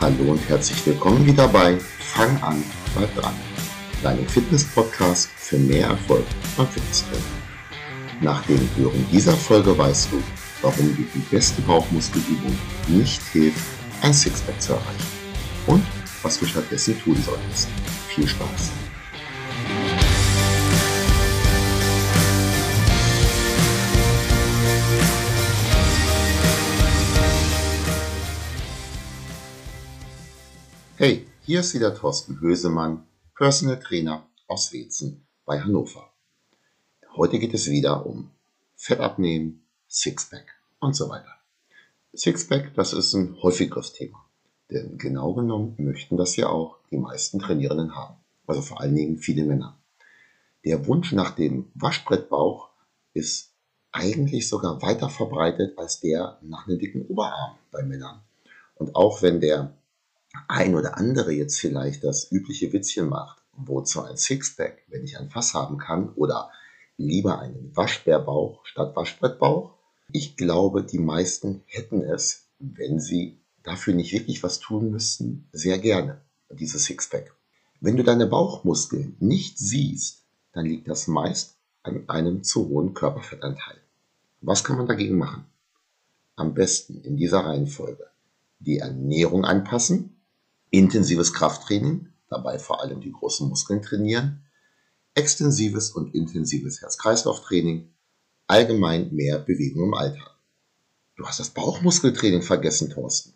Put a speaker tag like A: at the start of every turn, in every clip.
A: Hallo und herzlich willkommen wieder bei Fang an, bleib dran, deinem Fitness-Podcast für mehr Erfolg beim Fitnesstraining. Nach dem Hören dieser Folge weißt du, warum dir die beste Bauchmuskelübung nicht hilft, ein Sixpack zu erreichen und was du stattdessen tun solltest. Viel Spaß! Hey, hier ist wieder Thorsten Hösemann, Personal Trainer aus Wetzen bei Hannover. Heute geht es wieder um Fett abnehmen, Sixpack und so weiter. Sixpack, das ist ein häufigeres Thema. Denn genau genommen möchten das ja auch die meisten Trainierenden haben. Also vor allen Dingen viele Männer. Der Wunsch nach dem Waschbrettbauch ist eigentlich sogar weiter verbreitet als der nach einem dicken Oberarm bei Männern. Und auch wenn der ein oder andere jetzt vielleicht das übliche Witzchen macht, wozu ein Sixpack, wenn ich ein Fass haben kann, oder lieber einen Waschbärbauch statt Waschbrettbauch. Ich glaube, die meisten hätten es, wenn sie dafür nicht wirklich was tun müssten, sehr gerne, dieses Sixpack. Wenn du deine Bauchmuskeln nicht siehst, dann liegt das meist an einem zu hohen Körperfettanteil. Was kann man dagegen machen? Am besten in dieser Reihenfolge die Ernährung anpassen, intensives Krafttraining, dabei vor allem die großen Muskeln trainieren, extensives und intensives Herz-Kreislauf-Training, allgemein mehr Bewegung im Alltag. Du hast das Bauchmuskeltraining vergessen, Thorsten.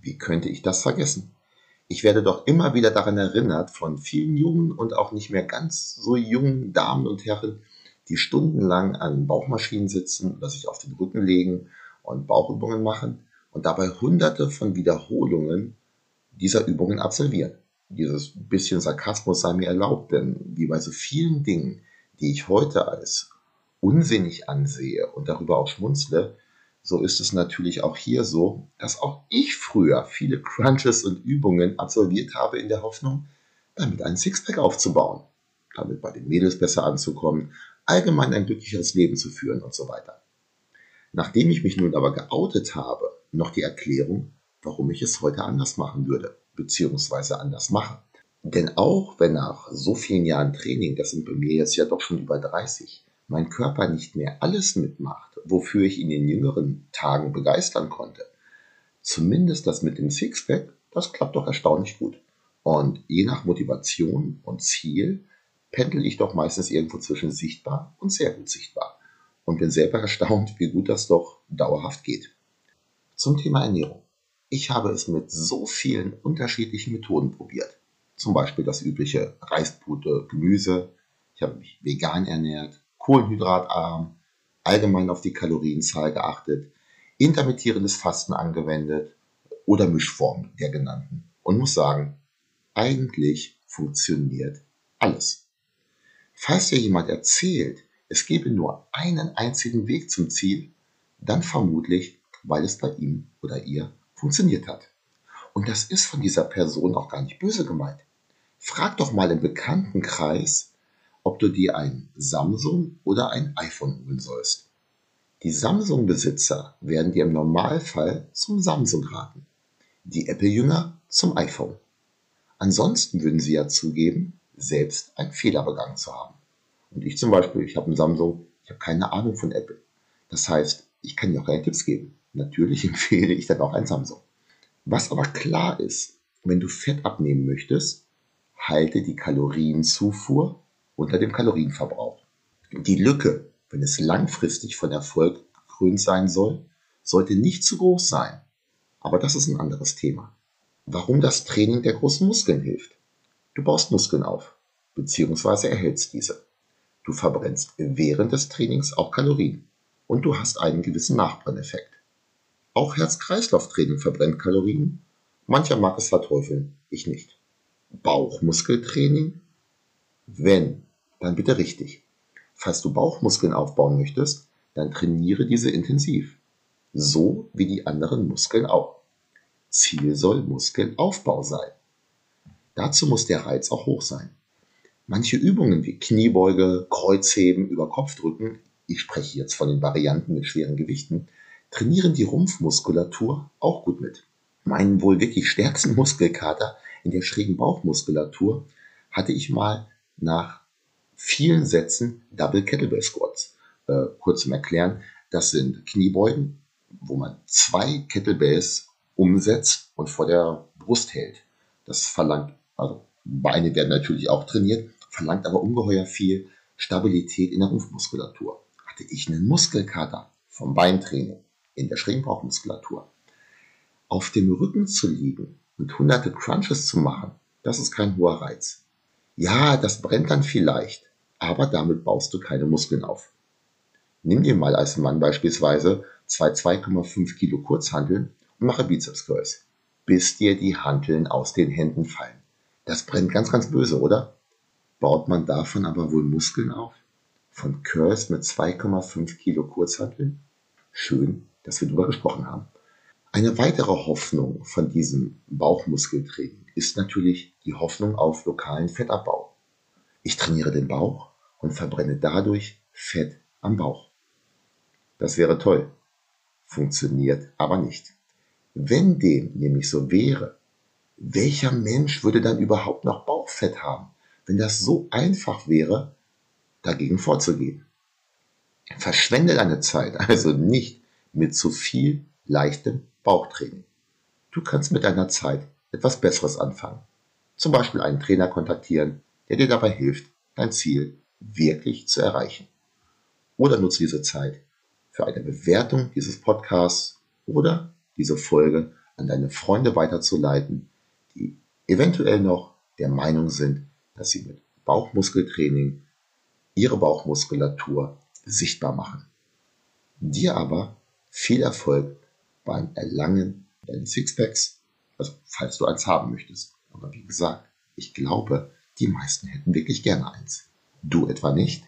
A: Wie könnte ich das vergessen? Ich werde doch immer wieder daran erinnert von vielen jungen und auch nicht mehr ganz so jungen Damen und Herren, die stundenlang an Bauchmaschinen sitzen oder sich auf den Rücken legen und Bauchübungen machen und dabei hunderte von Wiederholungen dieser Übungen absolvieren. Dieses bisschen Sarkasmus sei mir erlaubt, denn wie bei so vielen Dingen, die ich heute als unsinnig ansehe und darüber auch schmunzle, so ist es natürlich auch hier so, dass auch ich früher viele Crunches und Übungen absolviert habe in der Hoffnung, damit ein Sixpack aufzubauen, damit bei den Mädels besser anzukommen, allgemein ein glücklicheres Leben zu führen und so weiter. Nachdem ich mich nun aber geoutet habe, noch die Erklärung, warum ich es heute anders machen würde, beziehungsweise anders mache. Denn auch wenn nach so vielen Jahren Training, das sind bei mir jetzt ja doch schon über 30, mein Körper nicht mehr alles mitmacht, wofür ich ihn in jüngeren Tagen begeistern konnte, zumindest das mit dem Sixpack, das klappt doch erstaunlich gut. Und je nach Motivation und Ziel pendel ich doch meistens irgendwo zwischen sichtbar und sehr gut sichtbar. Und bin selber erstaunt, wie gut das doch dauerhaft geht. Zum Thema Ernährung. Ich habe es mit so vielen unterschiedlichen Methoden probiert. Zum Beispiel das übliche Reispute, Gemüse. Ich habe mich vegan ernährt, kohlenhydratarm, allgemein auf die Kalorienzahl geachtet, intermittierendes Fasten angewendet oder Mischformen der genannten. Und muss sagen, eigentlich funktioniert alles. Falls dir jemand erzählt, es gebe nur einen einzigen Weg zum Ziel, dann vermutlich, weil es bei ihm oder ihr funktioniert hat. Und das ist von dieser Person auch gar nicht böse gemeint. Frag doch mal im Bekanntenkreis, ob du dir ein Samsung oder ein iPhone holen sollst. Die Samsung-Besitzer werden dir im Normalfall zum Samsung raten, die Apple-Jünger zum iPhone. Ansonsten würden sie ja zugeben, selbst einen Fehler begangen zu haben. Und ich zum Beispiel, ich habe ein Samsung, ich habe keine Ahnung von Apple. Das heißt, ich kann dir auch keine Tipps geben. Natürlich empfehle ich dann auch ein Samsung. Was aber klar ist, wenn du Fett abnehmen möchtest, halte die Kalorienzufuhr unter dem Kalorienverbrauch. Die Lücke, wenn es langfristig von Erfolg gekrönt sein soll, sollte nicht zu groß sein. Aber das ist ein anderes Thema. Warum das Training der großen Muskeln hilft. Du baust Muskeln auf, beziehungsweise erhältst diese. Du verbrennst während des Trainings auch Kalorien und du hast einen gewissen Nachbrenneffekt. Auch Herz-Kreislauf-Training verbrennt Kalorien. Mancher mag es verteufeln, ich nicht. Bauchmuskeltraining? Wenn, dann bitte richtig. Falls du Bauchmuskeln aufbauen möchtest, dann trainiere diese intensiv. So wie die anderen Muskeln auch. Ziel soll Muskelaufbau sein. Dazu muss der Reiz auch hoch sein. Manche Übungen wie Kniebeuge, Kreuzheben, über Kopfdrücken, ich spreche jetzt von den Varianten mit schweren Gewichten, trainieren die Rumpfmuskulatur auch gut mit. Meinen wohl wirklich stärksten Muskelkater in der schrägen Bauchmuskulatur hatte ich mal nach vielen Sätzen Double Kettlebell Squats. Äh, kurz zum Erklären, das sind Kniebeugen, wo man zwei Kettlebells umsetzt und vor der Brust hält. Das verlangt, also Beine werden natürlich auch trainiert, verlangt aber ungeheuer viel Stabilität in der Rumpfmuskulatur. Hatte ich einen Muskelkater vom Beintraining in der schrägen Bauchmuskulatur. Auf dem Rücken zu liegen und hunderte Crunches zu machen, das ist kein hoher Reiz. Ja, das brennt dann vielleicht, aber damit baust du keine Muskeln auf. Nimm dir mal als Mann beispielsweise zwei 2,5 Kilo Kurzhanteln und mache Bizeps Curls, bis dir die Hanteln aus den Händen fallen. Das brennt ganz, ganz böse, oder? Baut man davon aber wohl Muskeln auf? Von Curls mit 2,5 Kilo Kurzhanteln? Schön, dass wir darüber gesprochen haben. Eine weitere Hoffnung von diesem Bauchmuskeltraining ist natürlich die Hoffnung auf lokalen Fettabbau. Ich trainiere den Bauch und verbrenne dadurch Fett am Bauch. Das wäre toll, funktioniert aber nicht. Wenn dem nämlich so wäre, welcher Mensch würde dann überhaupt noch Bauchfett haben, wenn das so einfach wäre, dagegen vorzugehen? Verschwende deine Zeit also nicht mit zu viel leichtem Bauchtraining. Du kannst mit deiner Zeit etwas Besseres anfangen. Zum Beispiel einen Trainer kontaktieren, der dir dabei hilft, dein Ziel wirklich zu erreichen. Oder nutze diese Zeit für eine Bewertung dieses Podcasts oder diese Folge an deine Freunde weiterzuleiten, die eventuell noch der Meinung sind, dass sie mit Bauchmuskeltraining ihre Bauchmuskulatur sichtbar machen. Dir aber viel Erfolg beim Erlangen deines Sixpacks, also falls du eins haben möchtest. Aber wie gesagt, ich glaube, die meisten hätten wirklich gerne eins. Du etwa nicht?